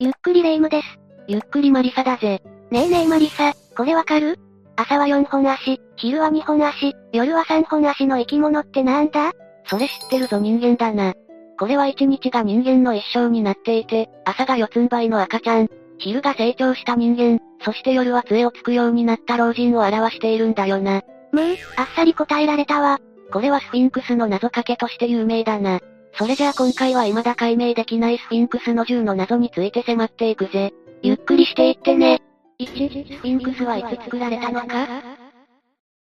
ゆっくりレ夢ムです。ゆっくりマリサだぜ。ねえねえマリサ、これわかる？朝は4本足、昼は2本足、夜は3本足の生き物ってなんだ？それ知ってるぞ人間だな。これは一日が人間の一生になっていて、朝が四つん這いの赤ちゃん、昼が成長した人間、そして夜は杖をつくようになった老人を表しているんだよな。むー、あっさり答えられたわ。これはスフィンクスの謎かけとして有名だな。それじゃあ今回は未だ解明できないスフィンクスの銃の謎について迫っていくぜ。ゆっくりしていってね。1、スフィンクスはいつ作られたのか？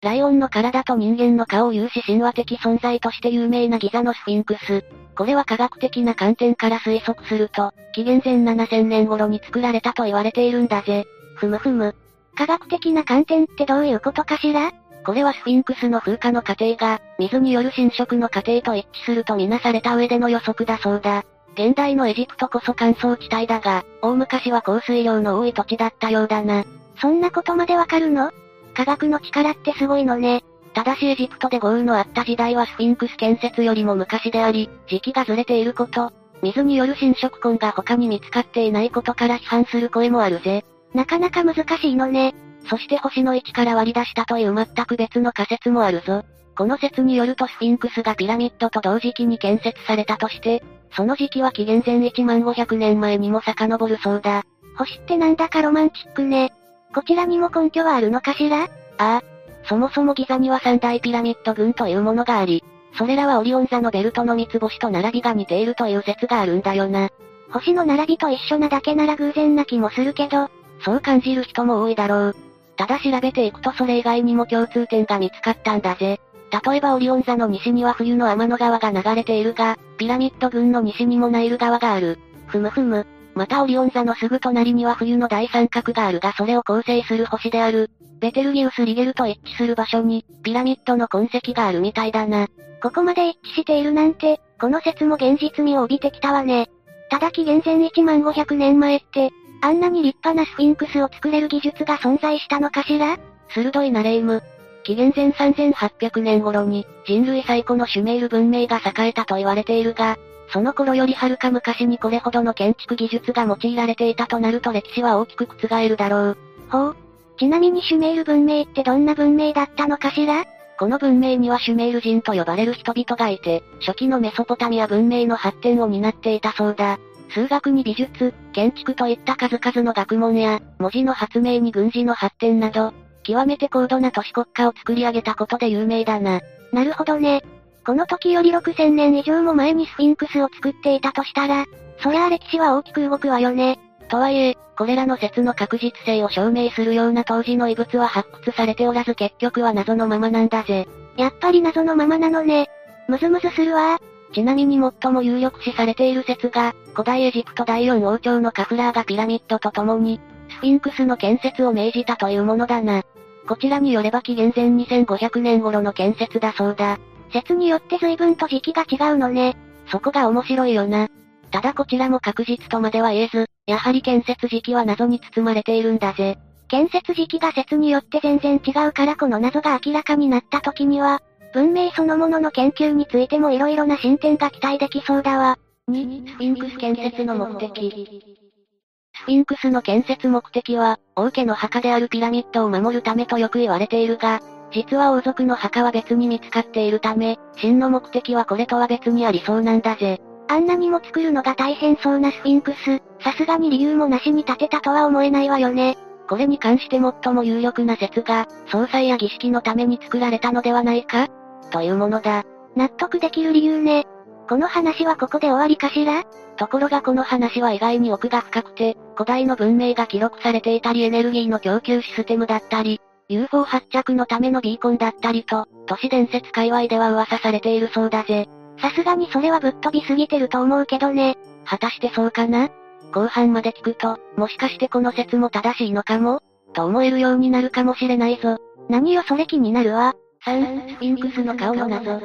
ライオンの体と人間の顔を有し神話的存在として有名なギザのスフィンクス。これは科学的な観点から推測すると、紀元前7000年頃に作られたと言われているんだぜ。ふむふむ。科学的な観点ってどういうことかしら？これはスフィンクスの風化の過程が、水による侵食の過程と一致するとみなされた上での予測だそうだ。現代のエジプトこそ乾燥地帯だが、大昔は降水量の多い土地だったようだな。そんなことまでわかるの？科学の力ってすごいのね。ただしエジプトで豪雨のあった時代はスフィンクス建設よりも昔であり、時期がずれていること、水による侵食痕が他に見つかっていないことから批判する声もあるぜ。なかなか難しいのね。そして星の位置から割り出したという全く別の仮説もあるぞ。この説によるとスフィンクスがピラミッドと同時期に建設されたとして、その時期は紀元前1万500年前にも遡るそうだ。星ってなんだかロマンチックね。こちらにも根拠はあるのかしら？ああ。そもそもギザには三大ピラミッド群というものがあり、それらはオリオン座のベルトの三つ星と並びが似ているという説があるんだよな。星の並びと一緒なだけなら偶然な気もするけど、そう感じる人も多いだろう。ただ調べていくとそれ以外にも共通点が見つかったんだぜ。例えばオリオン座の西には冬の天の川が流れているが、ピラミッド群の西にもナイル川がある。ふむふむ。またオリオン座のすぐ隣には冬の大三角があるがそれを構成する星である。ベテルギウス・リゲルと一致する場所に、ピラミッドの痕跡があるみたいだな。ここまで一致しているなんて、この説も現実味を帯びてきたわね。ただ紀元前1万500年前って、あんなに立派なスフィンクスを作れる技術が存在したのかしら？鋭いなレイム。紀元前3800年頃に、人類最古のシュメール文明が栄えたと言われているが、その頃よりはるか昔にこれほどの建築技術が用いられていたとなると歴史は大きく覆るだろう。ほう。ちなみにシュメール文明ってどんな文明だったのかしら？この文明にはシュメール人と呼ばれる人々がいて、初期のメソポタミア文明の発展を担っていたそうだ。数学に美術、建築といった数々の学問や、文字の発明に軍事の発展など、極めて高度な都市国家を作り上げたことで有名だな。なるほどね。この時より6000年以上も前にスフィンクスを作っていたとしたら、そりゃあ歴史は大きく動くわよね。とはいえ、これらの説の確実性を証明するような当時の遺物は発掘されておらず結局は謎のままなんだぜ。やっぱり謎のままなのね。むずむずするわちなみに最も有力視されている説が、古代エジプト第四王朝のカフラーがピラミッドと共に、スフィンクスの建設を命じたというものだな。こちらによれば紀元前2500年頃の建設だそうだ。説によって随分と時期が違うのね。そこが面白いよな。ただこちらも確実とまでは言えず、やはり建設時期は謎に包まれているんだぜ。建設時期が説によって全然違うからこの謎が明らかになった時には、文明そのものの研究についても色々な進展が期待できそうだわ。2、スフィンクス建設の目的。スフィンクスの建設目的は、王家の墓であるピラミッドを守るためとよく言われているが、実は王族の墓は別に見つかっているため、真の目的はこれとは別にありそうなんだぜ。あんなにも作るのが大変そうなスフィンクス、さすがに理由もなしに建てたとは思えないわよね。これに関して最も有力な説が、総裁や儀式のために作られたのではないかというものだ。納得できる理由ね。この話はここで終わりかしら？ところがこの話は意外に奥が深くて、古代の文明が記録されていたりエネルギーの供給システムだったり、UFO 発着のためのビーコンだったりと、都市伝説界隈では噂されているそうだぜ。さすがにそれはぶっ飛びすぎてると思うけどね。果たしてそうかな？後半まで聞くと、もしかしてこの説も正しいのかも？と思えるようになるかもしれないぞ。何よそれ気になるわ。3、スフィンクスの顔の謎。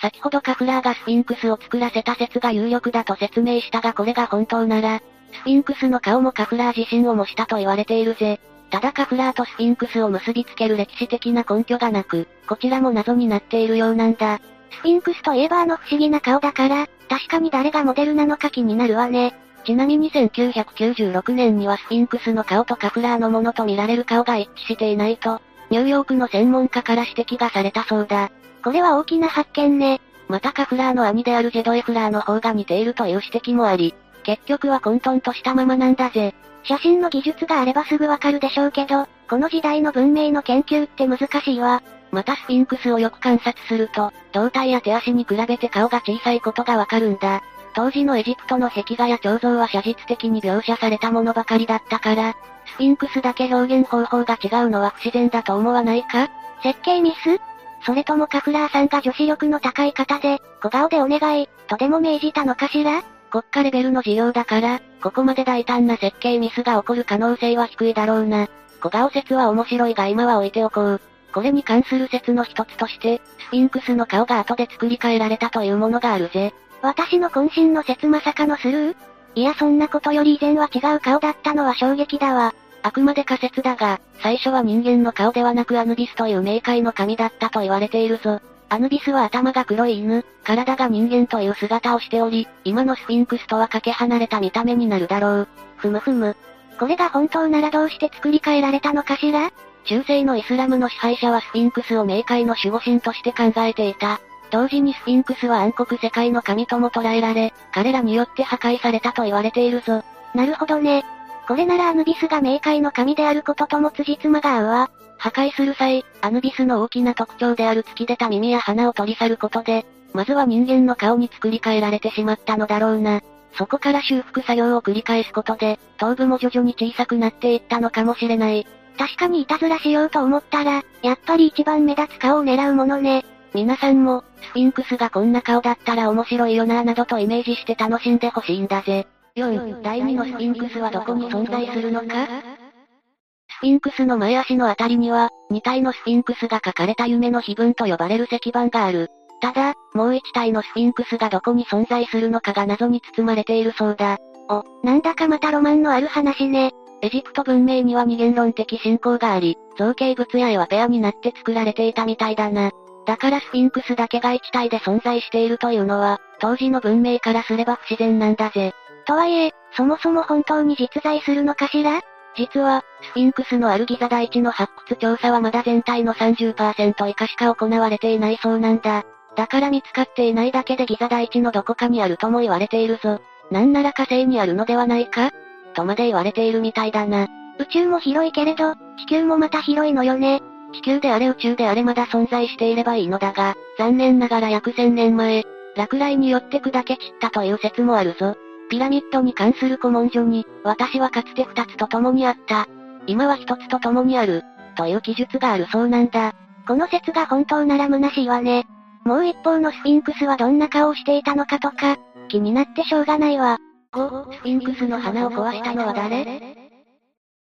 先ほどカフラーがスフィンクスを作らせた説が有力だと説明したがこれが本当なら、スフィンクスの顔もカフラー自身を模したと言われているぜ。ただカフラーとスフィンクスを結びつける歴史的な根拠がなく、こちらも謎になっているようなんだ。スフィンクスといえばあの不思議な顔だから、確かに誰がモデルなのか気になるわね。ちなみに1996年にはスフィンクスの顔とカフラーのものと見られる顔が一致していないと、ニューヨークの専門家から指摘がされたそうだ。これは大きな発見ね。またカフラーの兄であるジェドエフラーの方が似ているという指摘もあり、結局は混沌としたままなんだぜ。写真の技術があればすぐわかるでしょうけど、この時代の文明の研究って難しいわ。またスフィンクスをよく観察すると、胴体や手足に比べて顔が小さいことがわかるんだ。当時のエジプトの壁画や彫像は写実的に描写されたものばかりだったから、スフィンクスだけ表現方法が違うのは不自然だと思わないか？設計ミス？それともカフラーさんが女子力の高い方で、小顔でお願い、とでも命じたのかしら？国家レベルの事業だから、ここまで大胆な設計ミスが起こる可能性は低いだろうな。小顔説は面白いが今は置いておこう。これに関する説の一つとして、スフィンクスの顔が後で作り変えられたというものがあるぜ。私の渾身の説まさかのスルー？いやそんなことより以前は違う顔だったのは衝撃だわ。あくまで仮説だが、最初は人間の顔ではなくアヌビスという冥界の神だったと言われているぞ。アヌビスは頭が黒い犬、体が人間という姿をしており、今のスフィンクスとはかけ離れた見た目になるだろう。ふむふむ。これが本当ならどうして作り変えられたのかしら？中世のイスラムの支配者はスフィンクスを冥界の守護神として考えていた。同時にスフィンクスは暗黒世界の神とも捉えられ、彼らによって破壊されたと言われているぞ。なるほどね。これならアヌビスが冥界の神であることとも辻褄が合うわ。破壊する際、アヌビスの大きな特徴である突き出た耳や鼻を取り去ることで、まずは人間の顔に作り変えられてしまったのだろうな。そこから修復作業を繰り返すことで、頭部も徐々に小さくなっていったのかもしれない。確かにいたずらしようと思ったら、やっぱり一番目立つ顔を狙うものね。皆さんも、スフィンクスがこんな顔だったら面白いよなぁなどとイメージして楽しんでほしいんだぜ。4、第2のスフィンクスはどこに存在するのか？スフィンクスの前足のあたりには、2体のスフィンクスが書かれた夢の碑文と呼ばれる石板がある。ただ、もう1体のスフィンクスがどこに存在するのかが謎に包まれているそうだ。お、なんだかまたロマンのある話ね。エジプト文明には二元論的信仰があり、造形物や絵はペアになって作られていたみたいだな。だからスフィンクスだけが一体で存在しているというのは、当時の文明からすれば不自然なんだぜ。とはいえ、そもそも本当に実在するのかしら？実は、スフィンクスのあるギザ大地の発掘調査はまだ全体の30%以下しか行われていないそうなんだ。だから見つかっていないだけでギザ大地のどこかにあるとも言われているぞ。なんなら火星にあるのではないか？とまで言われているみたいだな。宇宙も広いけれど、地球もまた広いのよね。地球であれ宇宙であれまだ存在していればいいのだが、残念ながら約1000年前、落雷によって砕け散ったという説もあるぞ。ピラミッドに関する古文書に、私はかつて二つと共にあった。今は一つと共にある。という記述があるそうなんだ。この説が本当なら虚しいわね。もう一方のスフィンクスはどんな顔をしていたのかとか、気になってしょうがないわ。5、スフィンクスの花を壊したのは誰？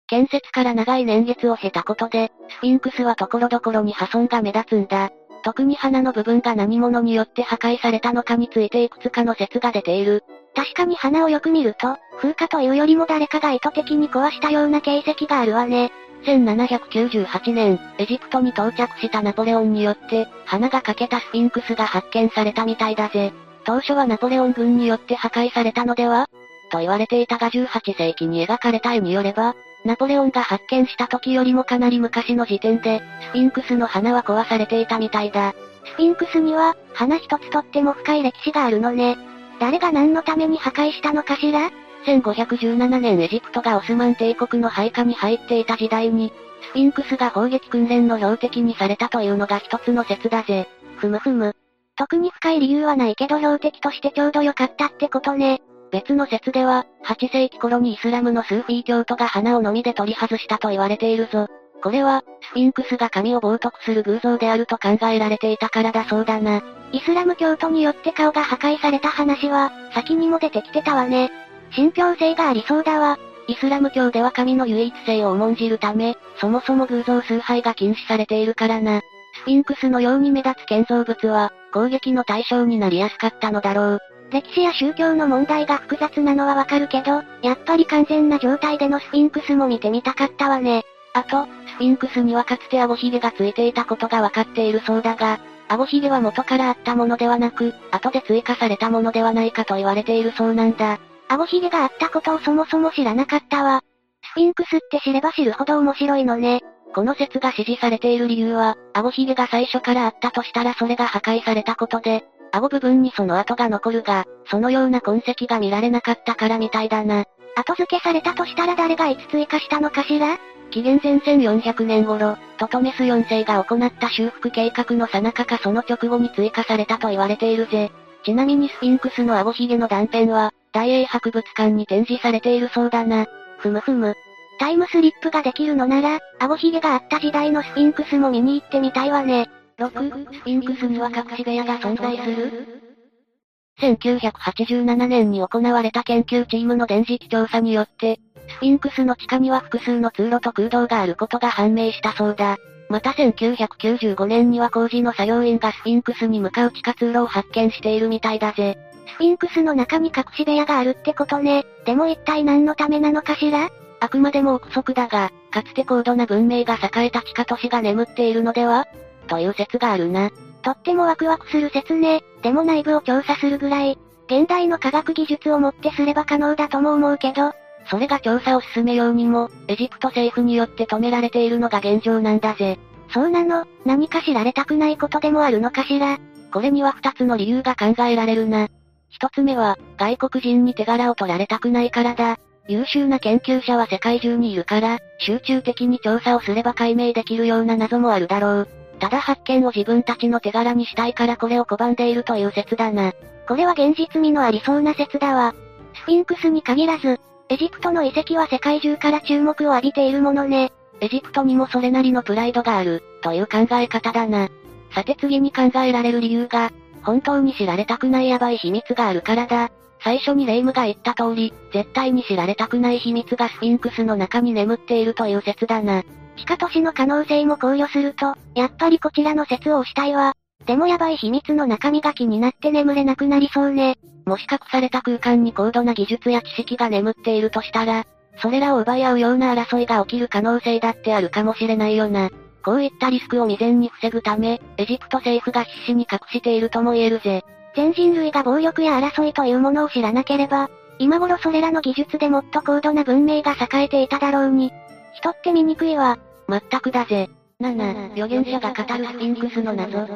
建設から長い年月を経たことで、スフィンクスは所々に破損が目立つんだ。特に花の部分が何者によって破壊されたのかについていくつかの説が出ている。確かに花をよく見ると、風化というよりも誰かが意図的に壊したような形跡があるわね。1798年、エジプトに到着したナポレオンによって、花が欠けたスフィンクスが発見されたみたいだぜ。当初はナポレオン軍によって破壊されたのでは？と言われていたが18世紀に描かれた絵によれば、ナポレオンが発見した時よりもかなり昔の時点で、スフィンクスの花は壊されていたみたいだ。スフィンクスには、花一つとっても深い歴史があるのね。誰が何のために破壊したのかしら ?1517 年エジプトがオスマン帝国の配下に入っていた時代に、スフィンクスが砲撃訓練の標的にされたというのが一つの説だぜ。ふむふむ。特に深い理由はないけど標的としてちょうど良かったってことね。別の説では、8世紀頃にイスラムのスーフィー教徒が花をのみで取り外したと言われているぞ。これは、スフィンクスが神を冒涜する偶像であると考えられていたからだそうだな。イスラム教徒によって顔が破壊された話は、先にも出てきてたわね。信憑性がありそうだわ。イスラム教では神の唯一性を重んじるため、そもそも偶像崇拝が禁止されているからな。スフィンクスのように目立つ建造物は、攻撃の対象になりやすかったのだろう。歴史や宗教の問題が複雑なのはわかるけど、やっぱり完全な状態でのスフィンクスも見てみたかったわね。あと、スフィンクスにはかつて顎ひげがついていたことがわかっているそうだが、顎ひげは元からあったものではなく、後で追加されたものではないかと言われているそうなんだ。アゴヒゲがあったことをそもそも知らなかったわ。スフィンクスって知れば知るほど面白いのね。この説が支持されている理由は、アゴヒゲが最初からあったとしたらそれが破壊されたことで、アゴ部分にその跡が残るが、そのような痕跡が見られなかったからみたいだな。後付けされたとしたら誰がいつ追加したのかしら？紀元前1400年頃、トトメス4世が行った修復計画の最中かその直後に追加されたと言われているぜ。ちなみにスフィンクスのアゴヒゲの断片は、大英博物館に展示されているそうだな。ふむふむ。タイムスリップができるのなら、アゴヒゲがあった時代のスフィンクスも見に行ってみたいわね。6、スフィンクスには隠し部屋が存在する1987年に行われた研究チームの電磁気調査によって、スフィンクスの地下には複数の通路と空洞があることが判明したそうだ。また1995年には工事の作業員がスフィンクスに向かう地下通路を発見しているみたいだぜ。スフィンクスの中に隠し部屋があるってことね。でも一体何のためなのかしら？あくまでも憶測だが、かつて高度な文明が栄えた地下都市が眠っているのでは？という説があるな。とってもワクワクする説ね。でも内部を調査するぐらい、現代の科学技術をもってすれば可能だとも思うけど、それが調査を進めようにも、エジプト政府によって止められているのが現状なんだぜ。そうなの、何か知られたくないことでもあるのかしら。これには二つの理由が考えられるな。一つ目は、外国人に手柄を取られたくないからだ。優秀な研究者は世界中にいるから、集中的に調査をすれば解明できるような謎もあるだろう。ただ発見を自分たちの手柄にしたいからこれを拒んでいるという説だな。これは現実味のありそうな説だわ。スフィンクスに限らず、エジプトの遺跡は世界中から注目を浴びているものね。エジプトにもそれなりのプライドがある、という考え方だな。さて次に考えられる理由が、本当に知られたくないヤバい秘密があるからだ。最初にレイムが言った通り、絶対に知られたくない秘密がスフィンクスの中に眠っているという説だな。地下都市の可能性も考慮すると、やっぱりこちらの説を押したいわ。でもヤバい秘密の中身が気になって眠れなくなりそうね。もし隠された空間に高度な技術や知識が眠っているとしたら、それらを奪い合うような争いが起きる可能性だってあるかもしれないよな。こういったリスクを未然に防ぐため、エジプト政府が必死に隠しているとも言えるぜ。全人類が暴力や争いというものを知らなければ、今頃それらの技術でもっと高度な文明が栄えていただろうに。人って醜いわ。まったくだぜ。7、預言者が語るスフィンクスの謎。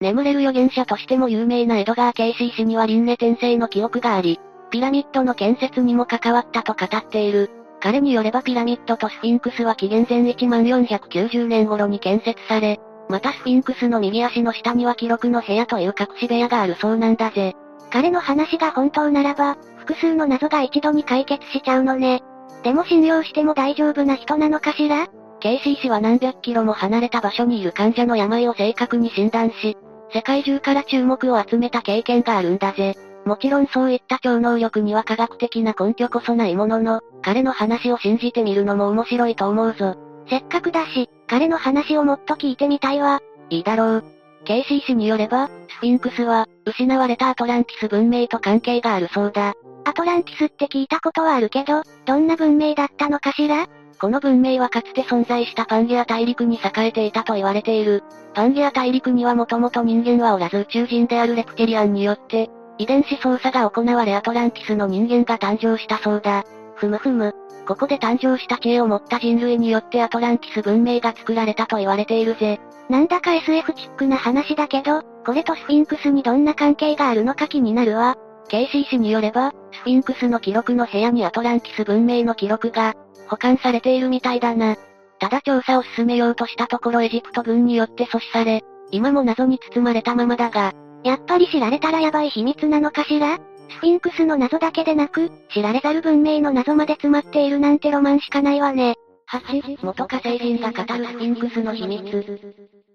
眠れる預言者としても有名なエドガー・ケイシー氏には輪廻転生の記憶があり、ピラミッドの建設にも関わったと語っている。彼によればピラミッドとスフィンクスは紀元前1490年頃に建設され、またスフィンクスの右足の下には記録の部屋という隠し部屋があるそうなんだぜ。彼の話が本当ならば、複数の謎が一度に解決しちゃうのね。でも信用しても大丈夫な人なのかしら？ケイシー氏は何百キロも離れた場所にいる患者の病を正確に診断し、世界中から注目を集めた経験があるんだぜ。もちろんそういった超能力には科学的な根拠こそないものの、彼の話を信じてみるのも面白いと思うぞ。せっかくだし、彼の話をもっと聞いてみたいわ。いいだろう。ケイシー氏によれば、スフィンクスは、失われたアトランティス文明と関係があるそうだ。アトランティスって聞いたことはあるけど、どんな文明だったのかしら？この文明はかつて存在したパンゲア大陸に栄えていたと言われている。パンゲア大陸にはもともと人間はおらず宇宙人であるレプティリアンによって、遺伝子操作が行われアトランティスの人間が誕生したそうだ。ふむふむ。ここで誕生した知恵を持った人類によってアトランティス文明が作られたと言われているぜ。なんだか SF チックな話だけど、これとスフィンクスにどんな関係があるのか気になるわ。ケイシー氏によれば、スフィンクスの記録の部屋にアトランティス文明の記録が、保管されているみたいだな。ただ調査を進めようとしたところエジプト軍によって阻止され、今も謎に包まれたままだが、やっぱり知られたらヤバい秘密なのかしら？スフィンクスの謎だけでなく、知られざる文明の謎まで詰まっているなんてロマンしかないわね。8、元火星人が語るスフィンクスの秘密。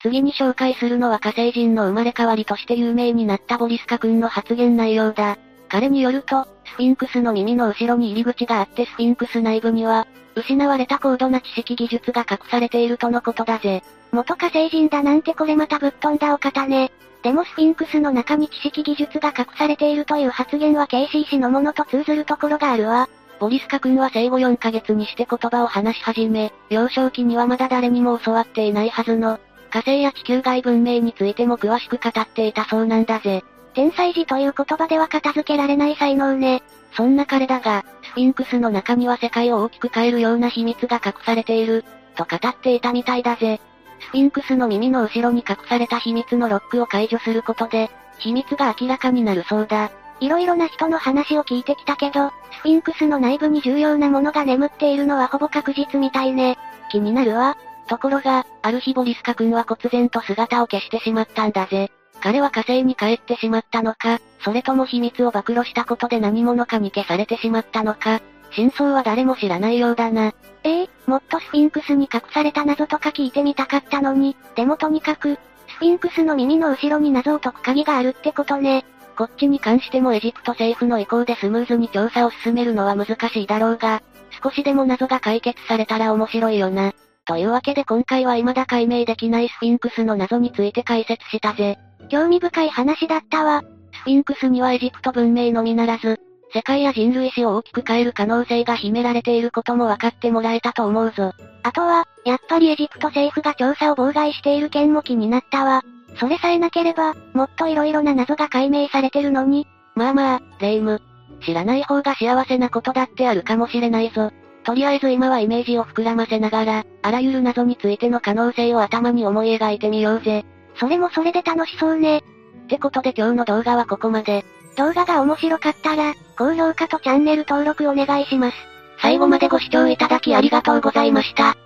次に紹介するのは火星人の生まれ変わりとして有名になったボリスカ君の発言内容だ。彼によると、スフィンクスの耳の後ろに入り口があってスフィンクス内部には、失われた高度な知識技術が隠されているとのことだぜ。元火星人だなんてこれまたぶっ飛んだお方ね。でもスフィンクスの中に知識技術が隠されているという発言はケイシー氏のものと通ずるところがあるわ。ボリスカ君は生後4ヶ月にして言葉を話し始め、幼少期にはまだ誰にも教わっていないはずの、火星や地球外文明についても詳しく語っていたそうなんだぜ。天才児という言葉では片付けられない才能ね。そんな彼だが、スフィンクスの中には世界を大きく変えるような秘密が隠されている、と語っていたみたいだぜ。スフィンクスの耳の後ろに隠された秘密のロックを解除することで、秘密が明らかになるそうだ。いろいろな人の話を聞いてきたけど、スフィンクスの内部に重要なものが眠っているのはほぼ確実みたいね。気になるわ。ところが、ある日ボリスカ君は忽然と姿を消してしまったんだぜ。彼は火星に帰ってしまったのか、それとも秘密を暴露したことで何者かに消されてしまったのか、真相は誰も知らないようだな。ええー、もっとスフィンクスに隠された謎とか聞いてみたかったのに、でもとにかく、スフィンクスの耳の後ろに謎を解く鍵があるってことね。こっちに関してもエジプト政府の意向でスムーズに調査を進めるのは難しいだろうが、少しでも謎が解決されたら面白いよな。というわけで今回は未だ解明できないスフィンクスの謎について解説したぜ。興味深い話だったわ。スフィンクスにはエジプト文明のみならず、世界や人類史を大きく変える可能性が秘められていることも分かってもらえたと思うぞ。あとは、やっぱりエジプト政府が調査を妨害している件も気になったわ。それさえなければ、もっと色々な謎が解明されてるのに。まあまあ、レイム。知らない方が幸せなことだってあるかもしれないぞ。とりあえず今はイメージを膨らませながら、あらゆる謎についての可能性を頭に思い描いてみようぜ。それもそれで楽しそうね。ってことで今日の動画はここまで。動画が面白かったら、高評価とチャンネル登録お願いします。最後までご視聴いただきありがとうございました。